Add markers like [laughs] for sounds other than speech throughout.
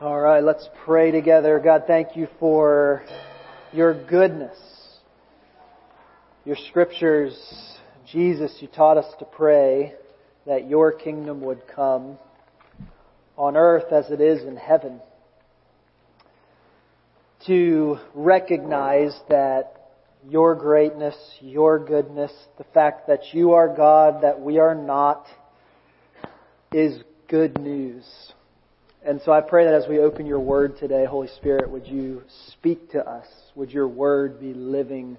All right, let's pray together. God, thank you for your goodness, your scriptures. Jesus, you taught us to pray that your kingdom would come on earth as it is in heaven. To recognize that your greatness, your goodness, the fact that you are God, that we are not, is good news. And so I pray that as we open your word today, Holy Spirit, would you speak to us? Would your word be living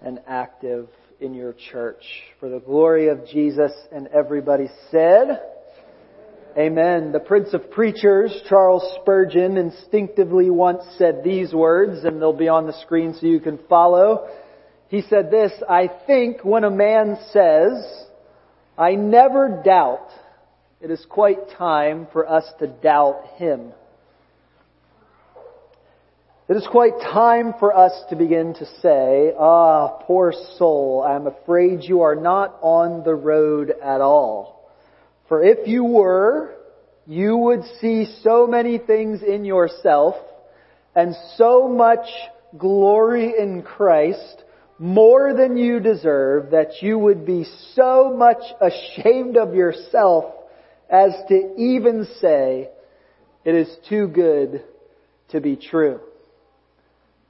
and active in your church? For the glory of Jesus and everybody said, Amen. The Prince of Preachers, Charles Spurgeon, instinctively once said these words, and they'll be on the screen so you can follow. He said this, I think when a man says, I never doubt it is quite time for us to doubt Him. It is quite time for us to begin to say, Ah, poor soul, I am afraid you are not on the road at all. For if you were, you would see so many things in yourself and so much glory in Christ more than you deserve that you would be so much ashamed of yourself as to even say, it is too good to be true.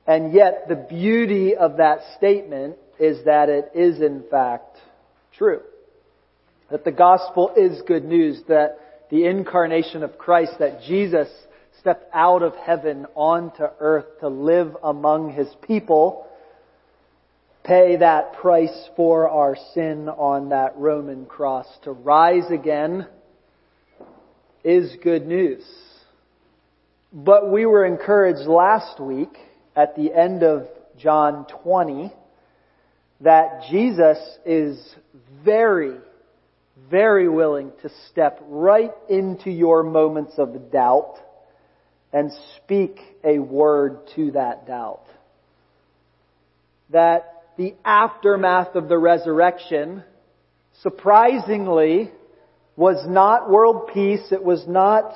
And yet the beauty of that statement is that it is in fact true. That the gospel is good news, that the incarnation of Christ, that Jesus stepped out of heaven onto earth to live among his people, pay that price for our sin on that Roman cross, to rise again is good news. But we were encouraged last week at the end of John 20 that Jesus is very, very willing to step right into your moments of doubt and speak a word to that doubt. That the aftermath of the resurrection, surprisingly, was not world peace. It was not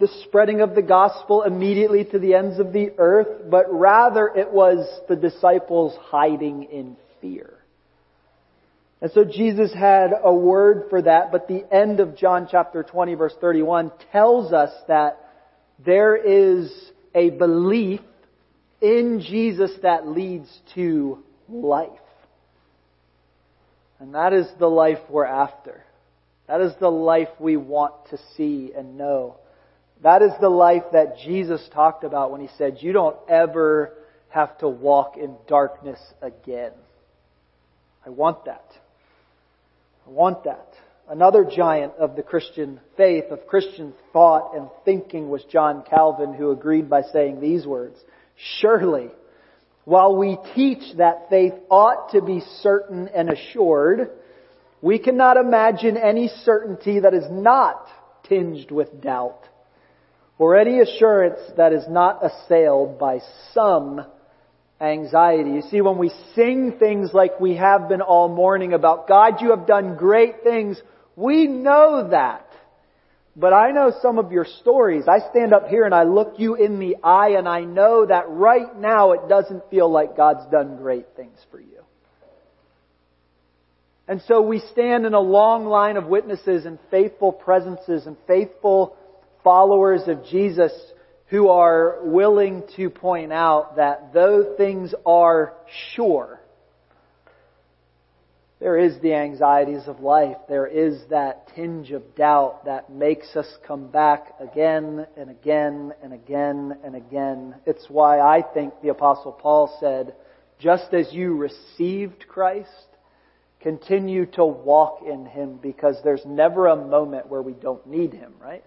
the spreading of the gospel immediately to the ends of the earth, but rather it was the disciples hiding in fear. And so Jesus had a word for that, but the end of John chapter 20 verse 31 tells us that there is a belief in Jesus that leads to life. And that is the life we're after. That is the life we want to see and know. That is the life that Jesus talked about when he said, you don't ever have to walk in darkness again. I want that. I want that. Another giant of the Christian faith, of Christian thought and thinking was John Calvin who agreed by saying these words, Surely, while we teach that faith ought to be certain and assured, we cannot imagine any certainty that is not tinged with doubt, or any assurance that is not assailed by some anxiety. You see, when we sing things like we have been all morning about, God, you have done great things, we know that. But I know some of your stories. I stand up here and I look you in the eye and I know that right now it doesn't feel like God's done great things for you. And so we stand in a long line of witnesses and faithful presences and faithful followers of Jesus who are willing to point out that though things are sure, there is the anxieties of life. There is that tinge of doubt that makes us come back again and again and again and again. It's why I think the apostle Paul said, just as you received Christ, continue to walk in Him because there's never a moment where we don't need Him, right?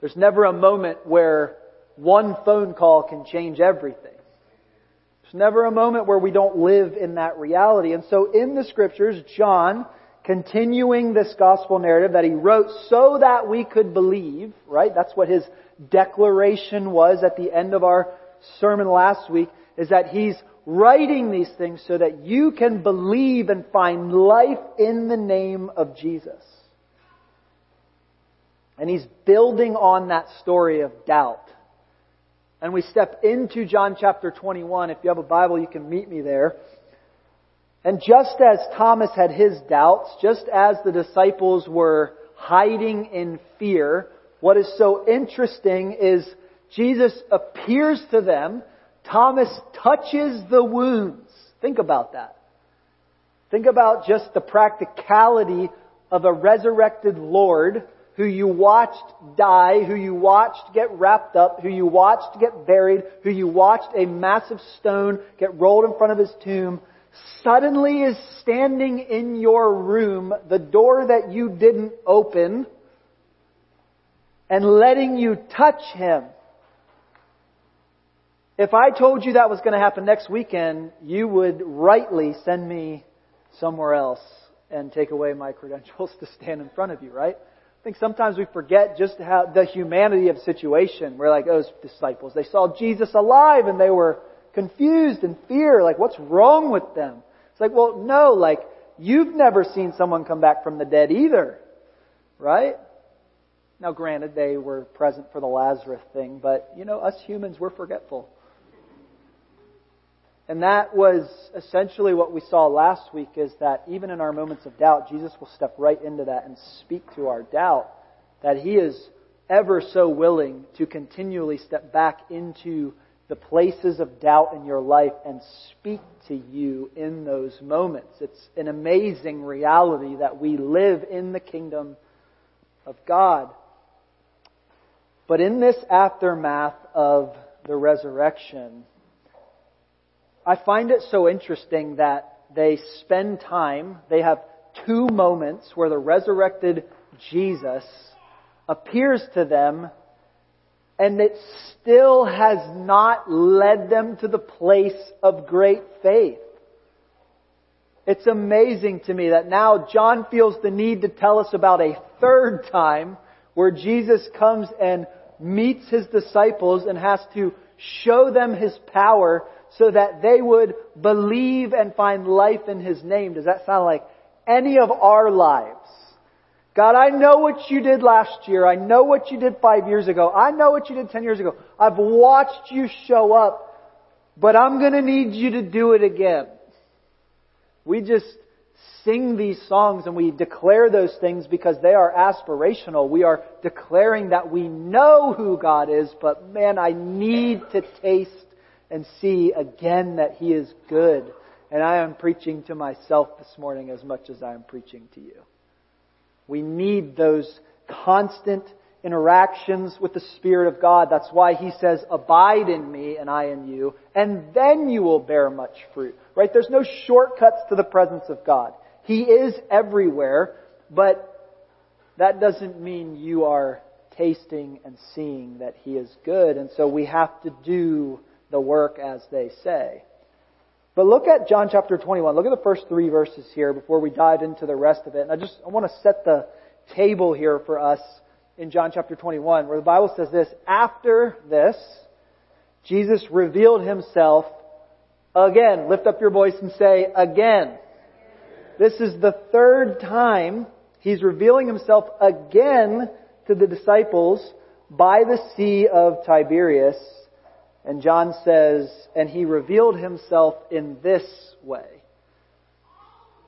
There's never a moment where one phone call can change everything. There's never a moment where we don't live in that reality. And so in the scriptures, John, continuing this gospel narrative that he wrote so that we could believe, right? That's what his declaration was at the end of our sermon last week, is that he's writing these things so that you can believe and find life in the name of Jesus. And he's building on that story of doubt. And we step into John chapter 21. If you have a Bible, you can meet me there. And just as Thomas had his doubts, just as the disciples were hiding in fear, what is so interesting is Jesus appears to them. Thomas touches the wounds. Think about that. Think about just the practicality of a resurrected Lord who you watched die, who you watched get wrapped up, who you watched get buried, who you watched a massive stone get rolled in front of his tomb, suddenly is standing in your room, the door that you didn't open, and letting you touch him. If I told you that was going to happen next weekend, you would rightly send me somewhere else and take away my credentials [laughs] to stand in front of you, right? I think sometimes we forget just how the humanity of the situation. We're like those disciples. They saw Jesus alive and they were confused and fear. Like, what's wrong with them? It's like, well, no, like, you've never seen someone come back from the dead either. Right? Now, granted, they were present for the Lazarus thing, but, you know, us humans, we're forgetful. And that was essentially what we saw last week is that even in our moments of doubt, Jesus will step right into that and speak to our doubt. That He is ever so willing to continually step back into the places of doubt in your life and speak to you in those moments. It's an amazing reality that we live in the kingdom of God. But in this aftermath of the resurrection, I find it so interesting that they spend time, they have two moments where the resurrected Jesus appears to them and it still has not led them to the place of great faith. It's amazing to me that now John feels the need to tell us about a third time where Jesus comes and meets his disciples and has to show them his power so that they would believe and find life in His name. Does that sound like any of our lives? God, I know what you did last year. I know what you did five years ago. I know what you did ten years ago. I've watched you show up, but I'm gonna need you to do it again. We just sing these songs and we declare those things because they are aspirational. We are declaring that we know who God is, but man, I need to taste and see again that He is good. And I am preaching to myself this morning as much as I am preaching to you. We need those constant interactions with the Spirit of God. That's why He says, abide in me and I in you, and then you will bear much fruit. Right? There's no shortcuts to the presence of God. He is everywhere, but that doesn't mean you are tasting and seeing that He is good. And so we have to do the work as they say. But look at John chapter 21. Look at the first three verses here before we dive into the rest of it. And I just I want to set the table here for us in John chapter 21, where the Bible says this, after this, Jesus revealed himself again. Lift up your voice and say, again. This is the third time he's revealing himself again to the disciples by the Sea of Tiberias. And John says, and he revealed himself in this way.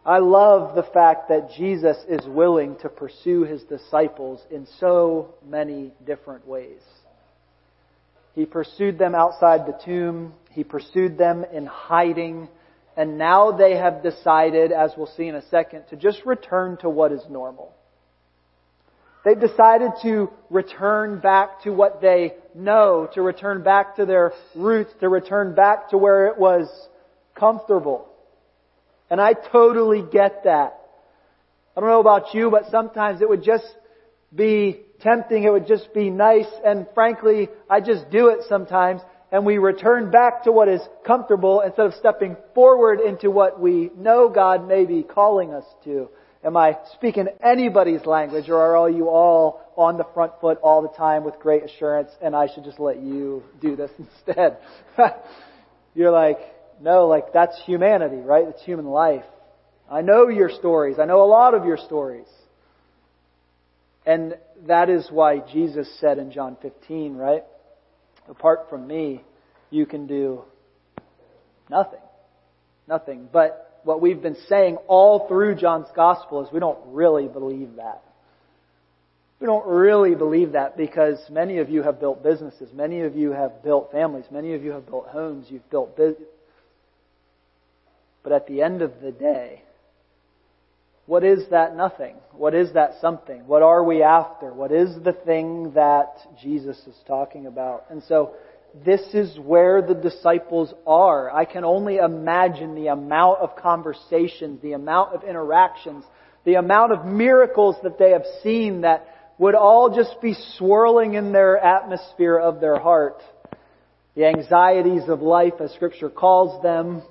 I love the fact that Jesus is willing to pursue his disciples in so many different ways. He pursued them outside the tomb. He pursued them in hiding. And now they have decided, as we'll see in a second, to just return to what is normal. They've decided to return back to what they know, to return back to their roots, to return back to where it was comfortable. And I totally get that. I don't know about you, but sometimes it would just be tempting, it would just be nice, and frankly, I just do it sometimes, and we return back to what is comfortable instead of stepping forward into what we know God may be calling us to. Am I speaking anybody's language or are you all on the front foot all the time with great assurance and I should just let you do this [laughs] instead? [laughs] You're like, no, like that's humanity, right? It's human life. I know your stories. I know a lot of your stories. And that is why Jesus said in John 15, right? Apart from me, you can do nothing. Nothing. But what we've been saying all through John's gospel is we don't really believe that. We don't really believe that because many of you have built businesses, many of you have built families, many of you have built homes, you've built business. But at the end of the day, what is that nothing? What is that something? What are we after? What is the thing that Jesus is talking about? And so, this is where the disciples are. I can only imagine the amount of conversations, the amount of interactions, the amount of miracles that they have seen that would all just be swirling in their atmosphere of their heart. The anxieties of life, as scripture calls them,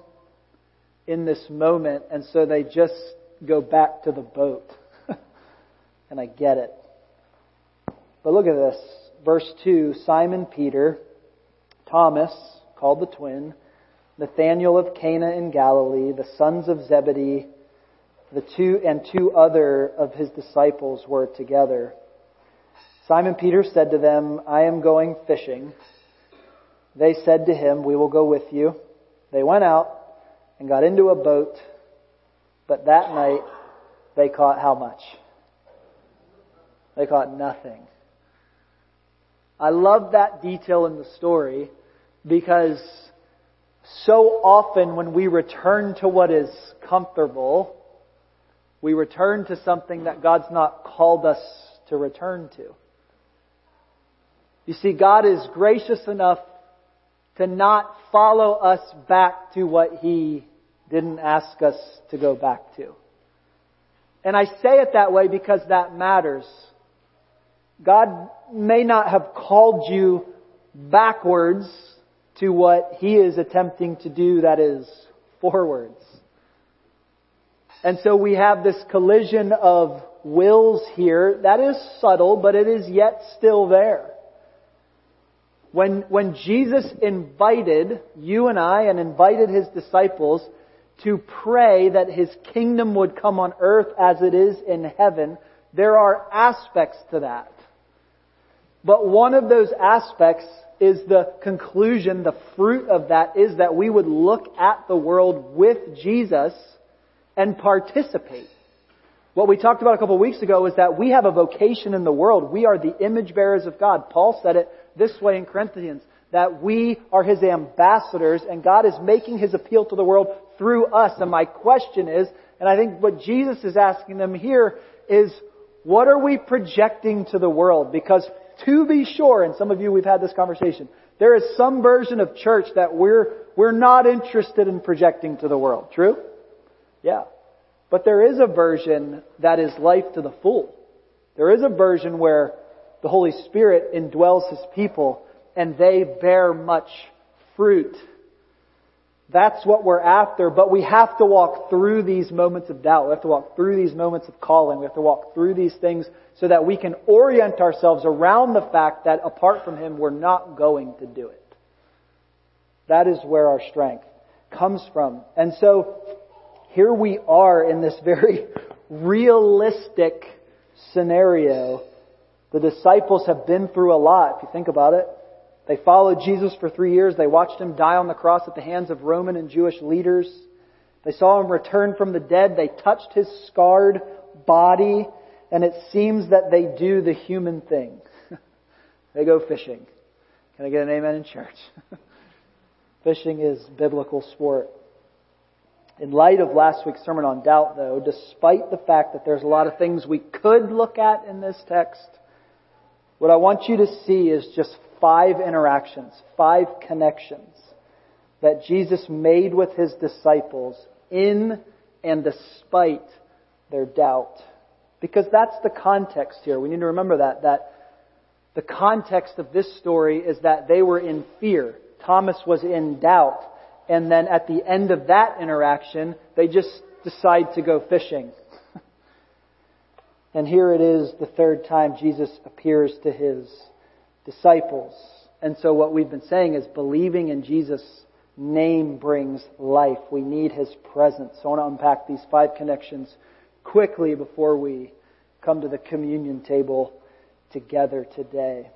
in this moment, and so they just go back to the boat. [laughs] and I get it. But look at this. Verse 2 Simon Peter, Thomas, called the twin, Nathanael of Cana in Galilee, the sons of Zebedee, the two and two other of his disciples were together. Simon Peter said to them, I am going fishing. They said to him, We will go with you. They went out and got into a boat but that night, they caught how much? They caught nothing. I love that detail in the story because so often when we return to what is comfortable, we return to something that God's not called us to return to. You see, God is gracious enough to not follow us back to what He didn't ask us to go back to. And I say it that way because that matters. God may not have called you backwards to what He is attempting to do that is forwards. And so we have this collision of wills here that is subtle, but it is yet still there. When, when Jesus invited you and I and invited His disciples to pray that His kingdom would come on earth as it is in heaven, there are aspects to that. But one of those aspects is the conclusion, the fruit of that is that we would look at the world with Jesus and participate. What we talked about a couple of weeks ago is that we have a vocation in the world. We are the image bearers of God. Paul said it this way in Corinthians, that we are His ambassadors and God is making His appeal to the world through us. And my question is, and I think what Jesus is asking them here is, what are we projecting to the world? Because to be sure, and some of you we've had this conversation, there is some version of church that we're, we're not interested in projecting to the world. True? Yeah. But there is a version that is life to the full. There is a version where the Holy Spirit indwells His people and they bear much fruit. That's what we're after, but we have to walk through these moments of doubt. We have to walk through these moments of calling. We have to walk through these things so that we can orient ourselves around the fact that apart from Him, we're not going to do it. That is where our strength comes from. And so, here we are in this very [laughs] realistic scenario. The disciples have been through a lot, if you think about it. They followed Jesus for three years. They watched him die on the cross at the hands of Roman and Jewish leaders. They saw him return from the dead. They touched his scarred body. And it seems that they do the human thing. [laughs] they go fishing. Can I get an amen in church? [laughs] fishing is biblical sport. In light of last week's sermon on doubt, though, despite the fact that there's a lot of things we could look at in this text, what I want you to see is just five interactions, five connections that Jesus made with his disciples in and despite their doubt. Because that's the context here. We need to remember that, that the context of this story is that they were in fear. Thomas was in doubt. And then at the end of that interaction, they just decide to go fishing. [laughs] and here it is the third time Jesus appears to his disciples. And so what we've been saying is believing in Jesus' name brings life. We need His presence. So I want to unpack these five connections quickly before we come to the communion table together today.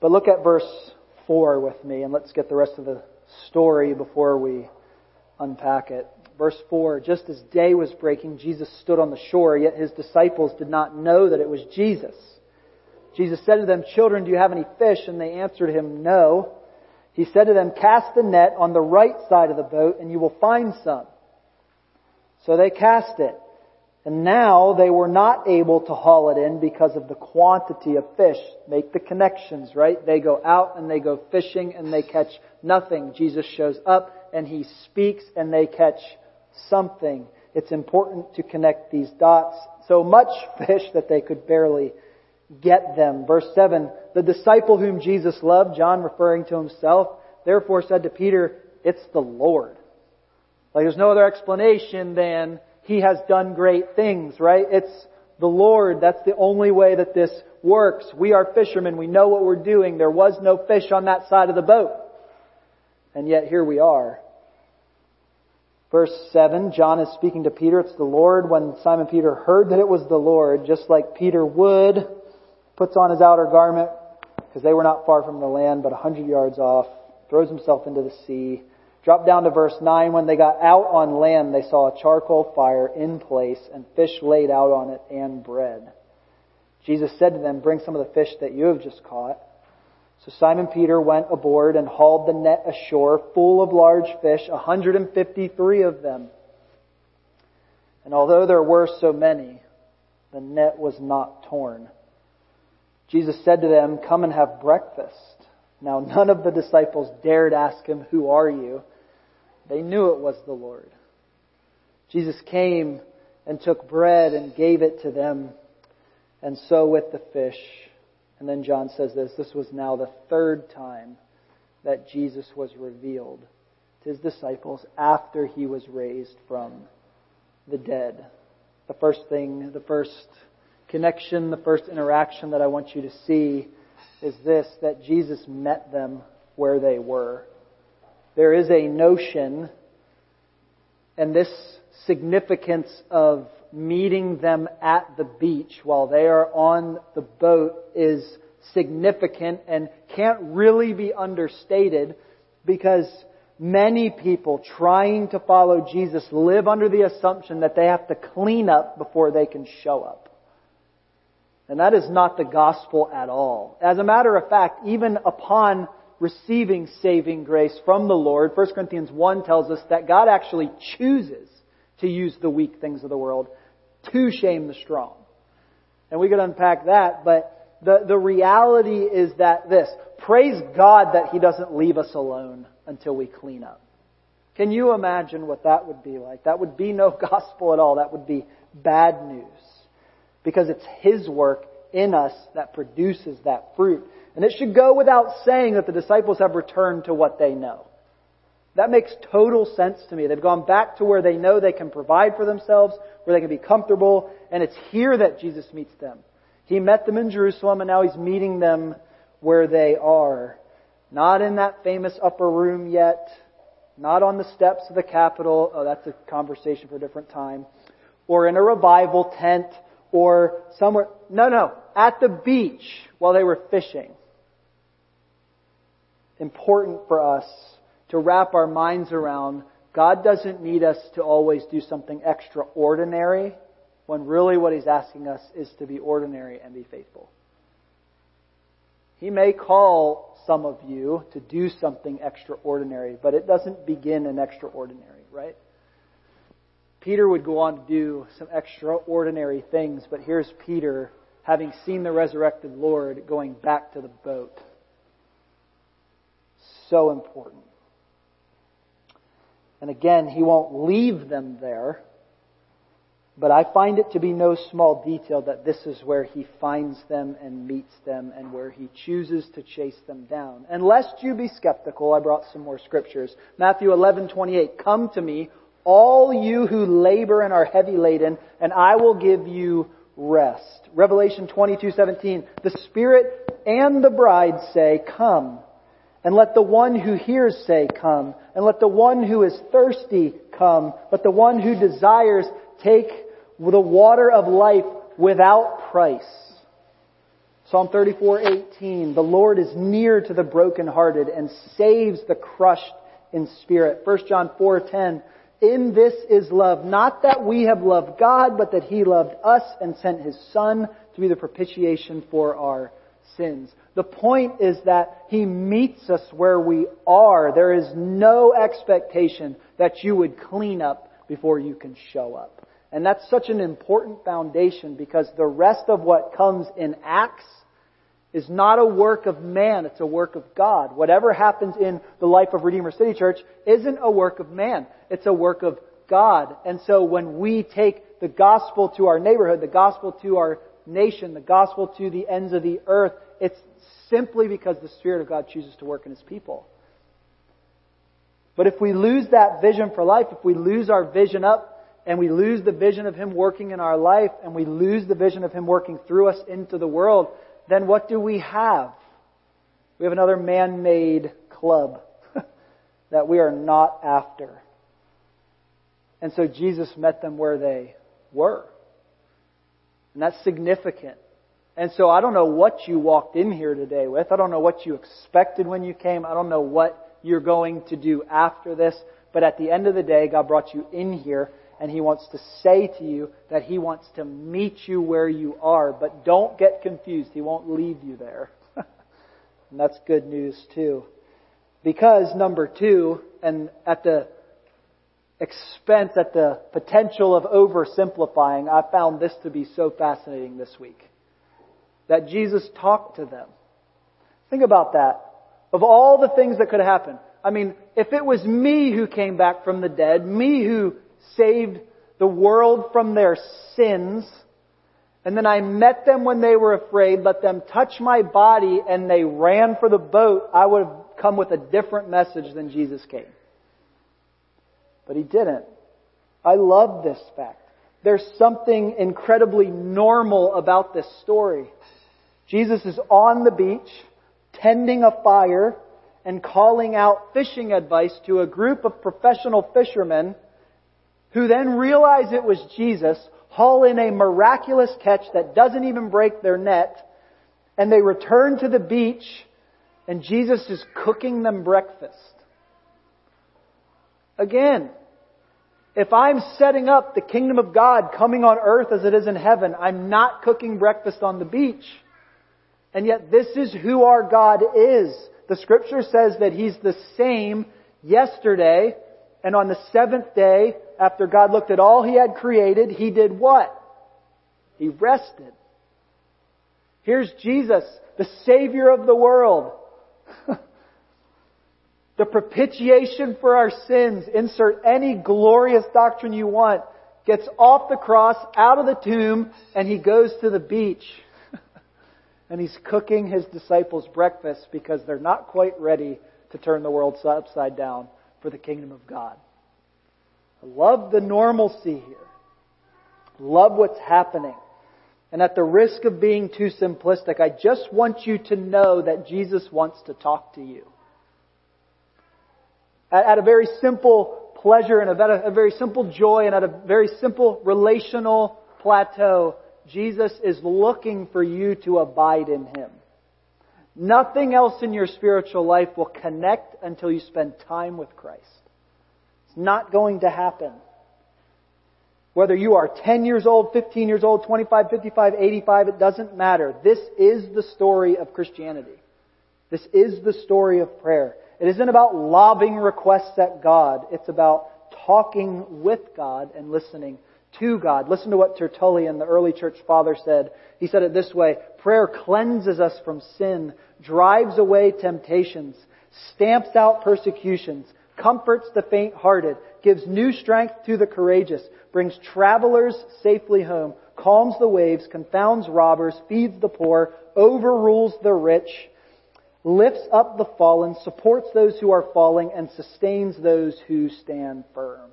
But look at verse 4 with me, and let's get the rest of the story before we unpack it. Verse 4 Just as day was breaking, Jesus stood on the shore, yet his disciples did not know that it was Jesus. Jesus said to them, Children, do you have any fish? And they answered him, No. He said to them, Cast the net on the right side of the boat, and you will find some. So they cast it. And now they were not able to haul it in because of the quantity of fish. Make the connections, right? They go out and they go fishing and they catch nothing. Jesus shows up and he speaks and they catch something. It's important to connect these dots. So much [laughs] fish that they could barely get them. Verse 7, the disciple whom Jesus loved, John referring to himself, therefore said to Peter, it's the Lord. Like there's no other explanation than he has done great things, right? It's the Lord. That's the only way that this works. We are fishermen. We know what we're doing. There was no fish on that side of the boat. And yet here we are. Verse 7, John is speaking to Peter. It's the Lord. When Simon Peter heard that it was the Lord, just like Peter would, puts on his outer garment, because they were not far from the land, but a hundred yards off, throws himself into the sea. Drop down to verse 9. When they got out on land, they saw a charcoal fire in place and fish laid out on it and bread. Jesus said to them, Bring some of the fish that you have just caught. So Simon Peter went aboard and hauled the net ashore full of large fish, 153 of them. And although there were so many, the net was not torn. Jesus said to them, Come and have breakfast. Now none of the disciples dared ask him, Who are you? They knew it was the Lord. Jesus came and took bread and gave it to them, and so with the fish. And then John says this this was now the third time that Jesus was revealed to his disciples after he was raised from the dead. The first thing, the first connection, the first interaction that I want you to see is this that Jesus met them where they were. There is a notion, and this significance of meeting them at the beach while they are on the boat is significant and can't really be understated because many people trying to follow Jesus live under the assumption that they have to clean up before they can show up. And that is not the gospel at all. As a matter of fact, even upon receiving saving grace from the Lord, 1 Corinthians 1 tells us that God actually chooses to use the weak things of the world to shame the strong. And we could unpack that, but the, the reality is that this, praise God that He doesn't leave us alone until we clean up. Can you imagine what that would be like? That would be no [laughs] gospel at all. That would be bad news. Because it's His work in us that produces that fruit. And it should go without saying that the disciples have returned to what they know. That makes total sense to me. They've gone back to where they know they can provide for themselves, where they can be comfortable, and it's here that Jesus meets them. He met them in Jerusalem, and now he's meeting them where they are. Not in that famous upper room yet, not on the steps of the Capitol. Oh, that's a conversation for a different time. Or in a revival tent, or somewhere. No, no. At the beach while they were fishing. Important for us to wrap our minds around God doesn't need us to always do something extraordinary when really what He's asking us is to be ordinary and be faithful. He may call some of you to do something extraordinary, but it doesn't begin in extraordinary, right? Peter would go on to do some extraordinary things, but here's Peter, having seen the resurrected Lord, going back to the boat. So important. And again, he won't leave them there. But I find it to be no small detail that this is where he finds them and meets them and where he chooses to chase them down. And lest you be skeptical, I brought some more scriptures. Matthew 11:28, "Come to me, all you who labor and are heavy laden, and I will give you rest." Revelation 22:17, "The Spirit and the bride say, "Come." And let the one who hears say, Come. And let the one who is thirsty come. Let the one who desires take the water of life without price. Psalm 34:18 The Lord is near to the brokenhearted and saves the crushed in spirit. 1 John 4:10 In this is love, not that we have loved God, but that he loved us and sent his son to be the propitiation for our sins. The point is that He meets us where we are. There is no expectation that you would clean up before you can show up. And that's such an important foundation because the rest of what comes in Acts is not a work of man, it's a work of God. Whatever happens in the life of Redeemer City Church isn't a work of man, it's a work of God. And so when we take the gospel to our neighborhood, the gospel to our nation, the gospel to the ends of the earth, it's simply because the Spirit of God chooses to work in His people. But if we lose that vision for life, if we lose our vision up, and we lose the vision of Him working in our life, and we lose the vision of Him working through us into the world, then what do we have? We have another man-made club [laughs] that we are not after. And so Jesus met them where they were. And that's significant. And so I don't know what you walked in here today with. I don't know what you expected when you came. I don't know what you're going to do after this. But at the end of the day, God brought you in here and He wants to say to you that He wants to meet you where you are. But don't get confused. He won't leave you there. [laughs] and that's good news too. Because number two, and at the expense, at the potential of oversimplifying, I found this to be so fascinating this week. That Jesus talked to them. Think about that. Of all the things that could happen. I mean, if it was me who came back from the dead, me who saved the world from their sins, and then I met them when they were afraid, let them touch my body, and they ran for the boat, I would have come with a different message than Jesus came. But he didn't. I love this fact. There's something incredibly normal about this story. Jesus is on the beach, tending a fire, and calling out fishing advice to a group of professional fishermen who then realize it was Jesus, haul in a miraculous catch that doesn't even break their net, and they return to the beach, and Jesus is cooking them breakfast. Again, if I'm setting up the kingdom of God coming on earth as it is in heaven, I'm not cooking breakfast on the beach. And yet this is who our God is. The scripture says that He's the same yesterday, and on the seventh day, after God looked at all He had created, He did what? He rested. Here's Jesus, the Savior of the world. [laughs] the propitiation for our sins, insert any glorious doctrine you want, gets off the cross, out of the tomb, and he goes to the beach. [laughs] and he's cooking his disciples breakfast because they're not quite ready to turn the world upside down for the kingdom of God. Love the normalcy here. Love what's happening. And at the risk of being too simplistic, I just want you to know that Jesus wants to talk to you at, at a very simple pleasure and at a, a very simple joy and at a very simple relational plateau, Jesus is looking for you to abide in Him. Nothing else in your spiritual life will connect until you spend time with Christ. It's not going to happen. Whether you are 10 years old, 15 years old, 25, 55, 85, it doesn't matter. This is the story of Christianity. This is the story of prayer. It isn't about lobbing requests at God. It's about talking with God and listening to God. Listen to what Tertullian, the early church father, said. He said it this way, prayer cleanses us from sin, drives away temptations, stamps out persecutions, comforts the faint-hearted, gives new strength to the courageous, brings travelers safely home, calms the waves, confounds robbers, feeds the poor, overrules the rich, lifts up the fallen, supports those who are falling, and sustains those who stand firm.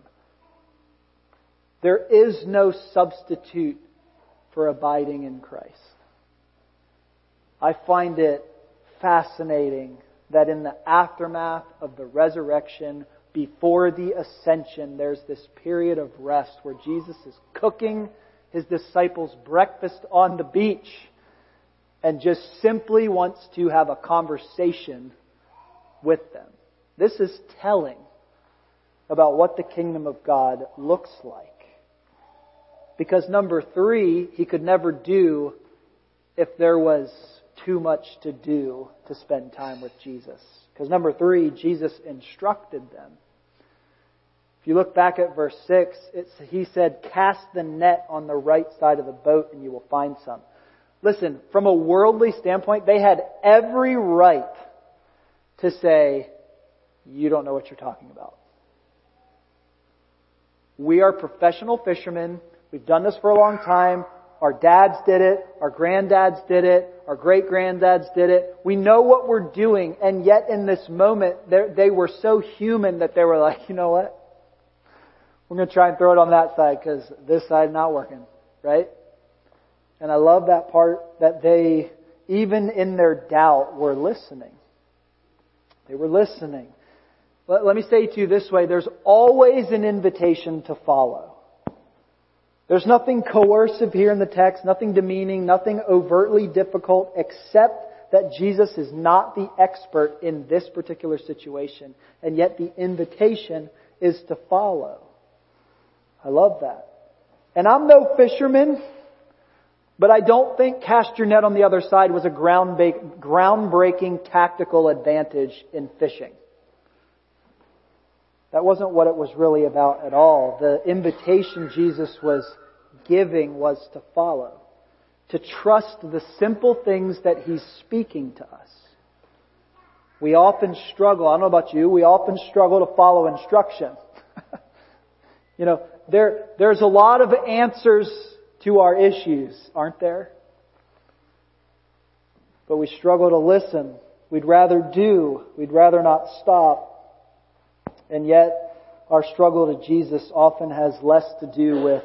There is no substitute for abiding in Christ. I find it fascinating that in the aftermath of the resurrection, before the ascension, there's this period of rest where Jesus is cooking his disciples breakfast on the beach and just simply wants to have a conversation with them. This is telling about what the kingdom of God looks like. Because number three, he could never do if there was too much to do to spend time with Jesus. Because number three, Jesus instructed them. If you look back at verse 6, he said, Cast the net on the right side of the boat and you will find some. Listen, from a worldly standpoint, they had every right to say, You don't know what you're talking about. We are professional fishermen. We've done this for a long time. Our dads did it. Our granddads did it. Our great granddads did it. We know what we're doing, and yet in this moment, they were so human that they were like, you know what? We're going to try and throw it on that side because this side not working, right? And I love that part that they, even in their doubt, were listening. They were listening. Let, let me say to you this way, there's always an invitation to follow. There's nothing coercive here in the text, nothing demeaning, nothing overtly difficult, except that Jesus is not the expert in this particular situation. And yet the invitation is to follow. I love that. And I'm no fisherman, but I don't think cast your net on the other side was a groundbreaking tactical advantage in fishing. That wasn't what it was really about at all. The invitation Jesus was giving was to follow, to trust the simple things that He's speaking to us. We often struggle, I don't know about you, we often struggle to follow instruction. [laughs] you know, there, there's a lot of answers to our issues, aren't there? But we struggle to listen. We'd rather do. We'd rather not stop. And yet, our struggle to Jesus often has less to do with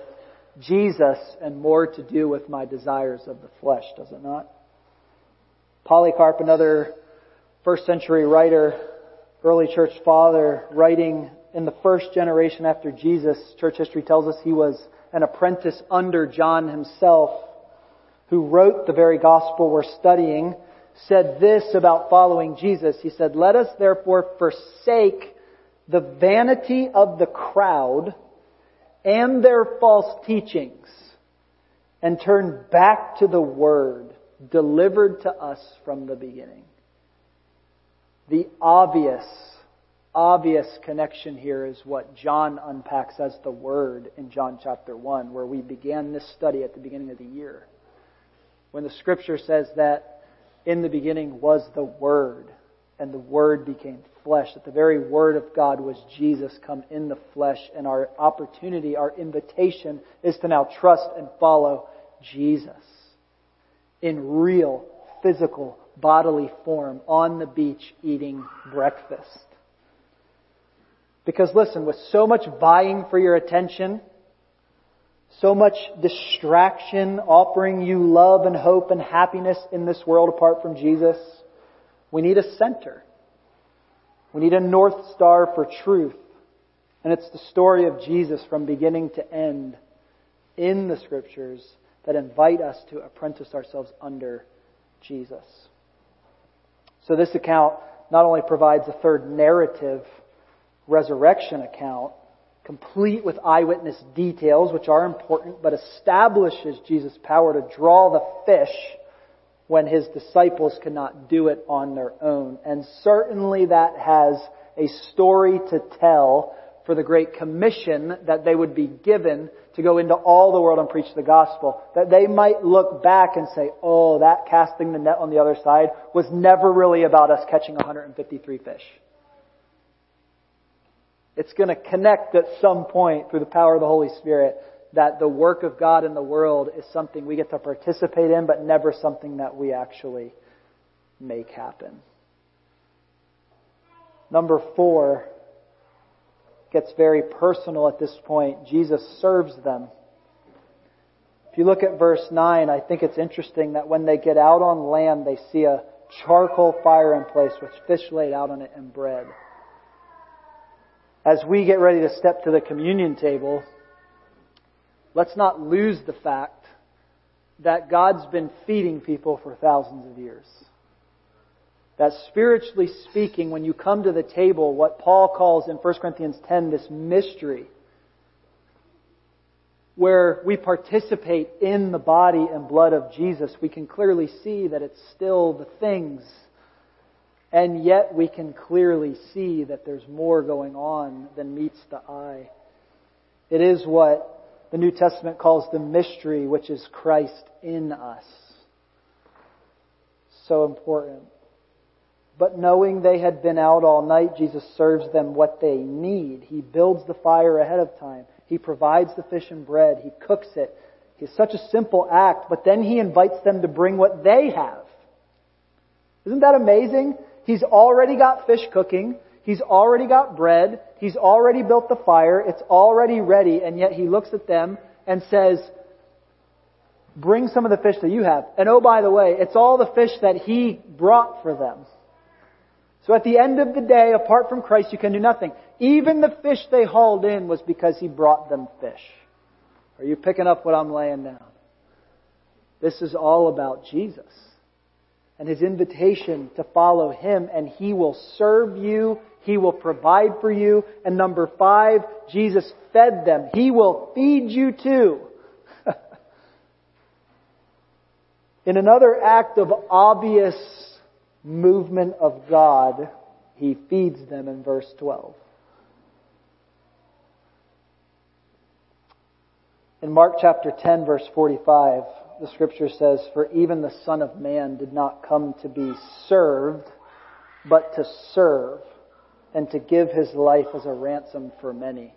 Jesus and more to do with my desires of the flesh, does it not? Polycarp, another first century writer, early church father, writing in the first generation after Jesus, church history tells us he was an apprentice under John himself, who wrote the very gospel we're studying, said this about following Jesus. He said, Let us therefore forsake the vanity of the crowd and their false teachings and turn back to the Word delivered to us from the beginning. The obvious, obvious connection here is what John unpacks as the Word in John chapter 1, where we began this study at the beginning of the year. When the Scripture says that in the beginning was the Word, and the Word became flesh, that the very Word of God was Jesus come in the flesh, and our opportunity, our invitation is to now trust and follow Jesus in real, physical, bodily form on the beach eating breakfast. Because listen, with so much vying for your attention, so much distraction offering you love and hope and happiness in this world apart from Jesus, we need a center. We need a North Star for truth. And it's the story of Jesus from beginning to end in the Scriptures that invite us to apprentice ourselves under Jesus. So this account not only provides a third narrative resurrection account, complete with eyewitness details, which are important, but establishes Jesus' power to draw the fish when his disciples cannot do it on their own. And certainly that has a story to tell for the Great Commission that they would be given to go into all the world and preach the gospel. That they might look back and say, oh, that casting the net on the other side was never really about us catching 153 fish. It's going to connect at some point through the power of the Holy Spirit that the work of God in the world is something we get to participate in, but never something that we actually make happen. Number four gets very personal at this point. Jesus serves them. If you look at verse 9, I think it's interesting that when they get out on land, they see a charcoal fire in place with fish laid out on it and bread. As we get ready to step to the communion table, let's not lose the fact that God's been feeding people for thousands of years. That spiritually speaking, when you come to the table, what Paul calls in 1 Corinthians 10 this mystery, where we participate in the body and blood of Jesus, we can clearly see that it's still the things. And yet we can clearly see that there's more going on than meets the eye. It is what the New Testament calls the mystery, which is Christ in us. So important. But knowing they had been out all night, Jesus serves them what they need. He builds the fire ahead of time. He provides the fish and bread. He cooks it. It's such a simple act, but then he invites them to bring what they have. Isn't that amazing? He's already got fish cooking. He's already got bread. He's already built the fire. It's already ready. And yet he looks at them and says, bring some of the fish that you have. And oh, by the way, it's all the fish that he brought for them. So at the end of the day, apart from Christ, you can do nothing. Even the fish they hauled in was because he brought them fish. Are you picking up what I'm laying down? This is all about Jesus and his invitation to follow him, and he will serve you, he will provide for you. And number five, Jesus fed them. He will feed you too. [laughs] In another act of obvious movement of God, he feeds them in verse 12. In Mark chapter 10 verse 45, the scripture says, For even the Son of Man did not come to be served, but to serve, and to give his life as a ransom for many.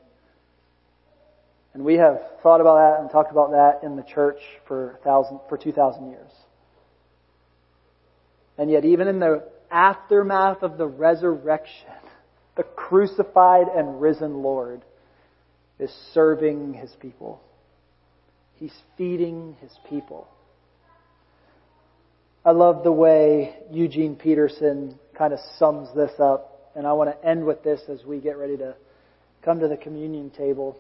And we have thought about that and talked about that in the church for thousand, for 2,000 years. And yet even in the aftermath of the resurrection, the crucified and risen Lord is serving his people. He's feeding his people. I love the way Eugene Peterson kind of sums this up, and I want to end with this as we get ready to come to the communion table.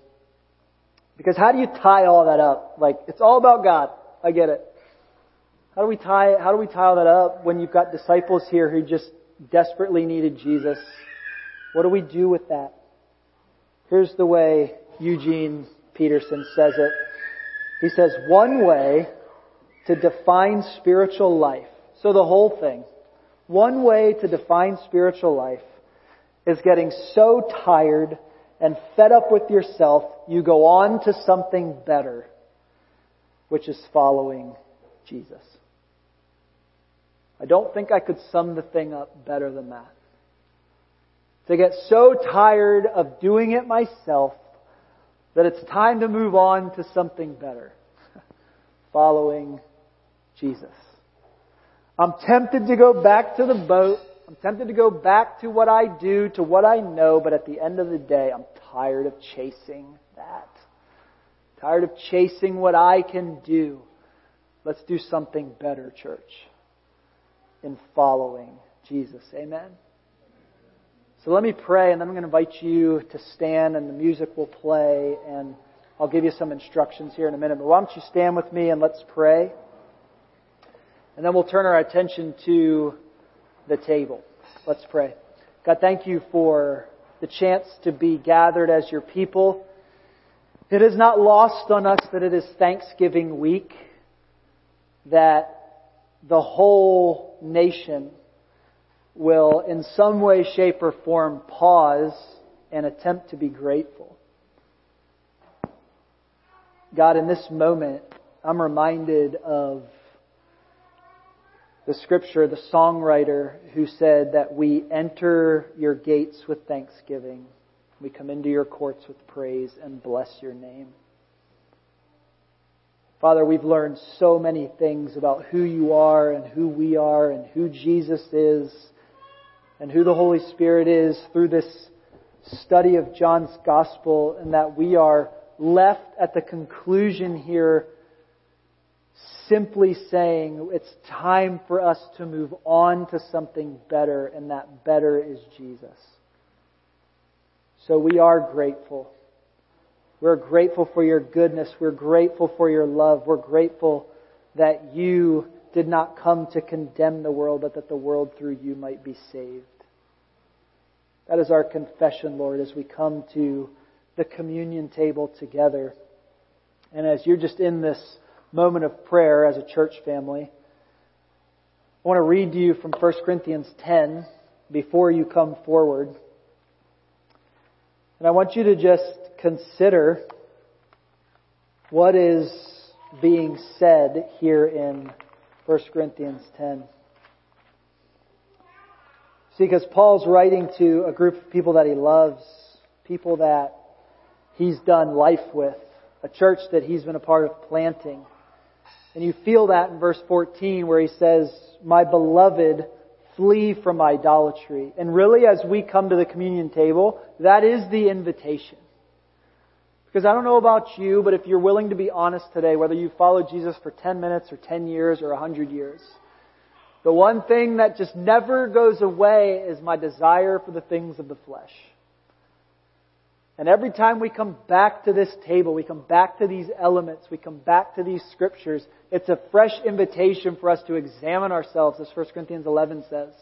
Because how do you tie all that up? Like, it's all about God. I get it. How do we tie, how do we tie all that up when you've got disciples here who just desperately needed Jesus? What do we do with that? Here's the way Eugene Peterson says it. He says one way to define spiritual life, so the whole thing, one way to define spiritual life is getting so tired and fed up with yourself, you go on to something better, which is following Jesus. I don't think I could sum the thing up better than that. To get so tired of doing it myself that it's time to move on to something better. [laughs] Following Jesus. I'm tempted to go back to the boat. I'm tempted to go back to what I do, to what I know, but at the end of the day, I'm tired of chasing that. Tired of chasing what I can do. Let's do something better, church, in following Jesus. Amen? So let me pray, and then I'm going to invite you to stand, and the music will play, and I'll give you some instructions here in a minute. But why don't you stand with me and let's pray? And then we'll turn our attention to the table. Let's pray. God, thank you for the chance to be gathered as your people. It is not lost on us that it is Thanksgiving week, that the whole nation will in some way, shape, or form pause and attempt to be grateful. God, in this moment, I'm reminded of the scripture, the songwriter who said that we enter your gates with thanksgiving. We come into your courts with praise and bless your name. Father, we've learned so many things about who you are and who we are and who Jesus is and who the Holy Spirit is through this study of John's Gospel, and that we are left at the conclusion here simply saying it's time for us to move on to something better, and that better is Jesus. So we are grateful. We're grateful for your goodness. We're grateful for your love. We're grateful that you did not come to condemn the world, but that the world through you might be saved. That is our confession, Lord, as we come to the communion table together. And as you're just in this moment of prayer as a church family, I want to read to you from 1 Corinthians 10 before you come forward. And I want you to just consider what is being said here in 1 Corinthians 10. See, because Paul's writing to a group of people that he loves, people that he's done life with, a church that he's been a part of planting. And you feel that in verse 14 where he says, My beloved, flee from idolatry. And really, as we come to the communion table, that is the invitation. Because I don't know about you, but if you're willing to be honest today, whether you followed Jesus for 10 minutes or 10 years or 100 years, the one thing that just never goes away is my desire for the things of the flesh. And every time we come back to this table, we come back to these elements, we come back to these scriptures, it's a fresh invitation for us to examine ourselves, as 1 Corinthians 11 says,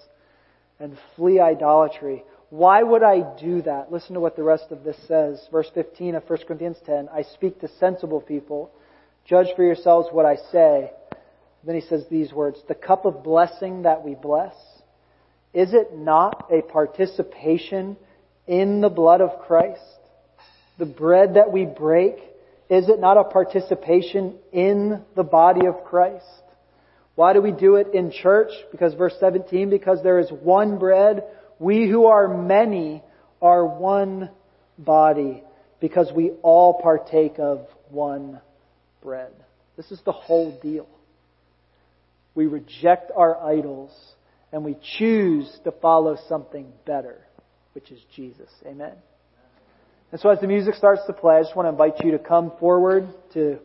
and flee idolatry. Why would I do that? Listen to what the rest of this says. Verse 15 of 1 Corinthians 10. I speak to sensible people. Judge for yourselves what I say. Then he says these words The cup of blessing that we bless, is it not a participation in the blood of Christ? The bread that we break, is it not a participation in the body of Christ? Why do we do it in church? Because verse 17, because there is one bread, we who are many are one body because we all partake of one bread. This is the whole deal. We reject our idols and we choose to follow something better, which is Jesus. Amen. And so as the music starts to play, I just want to invite you to come forward to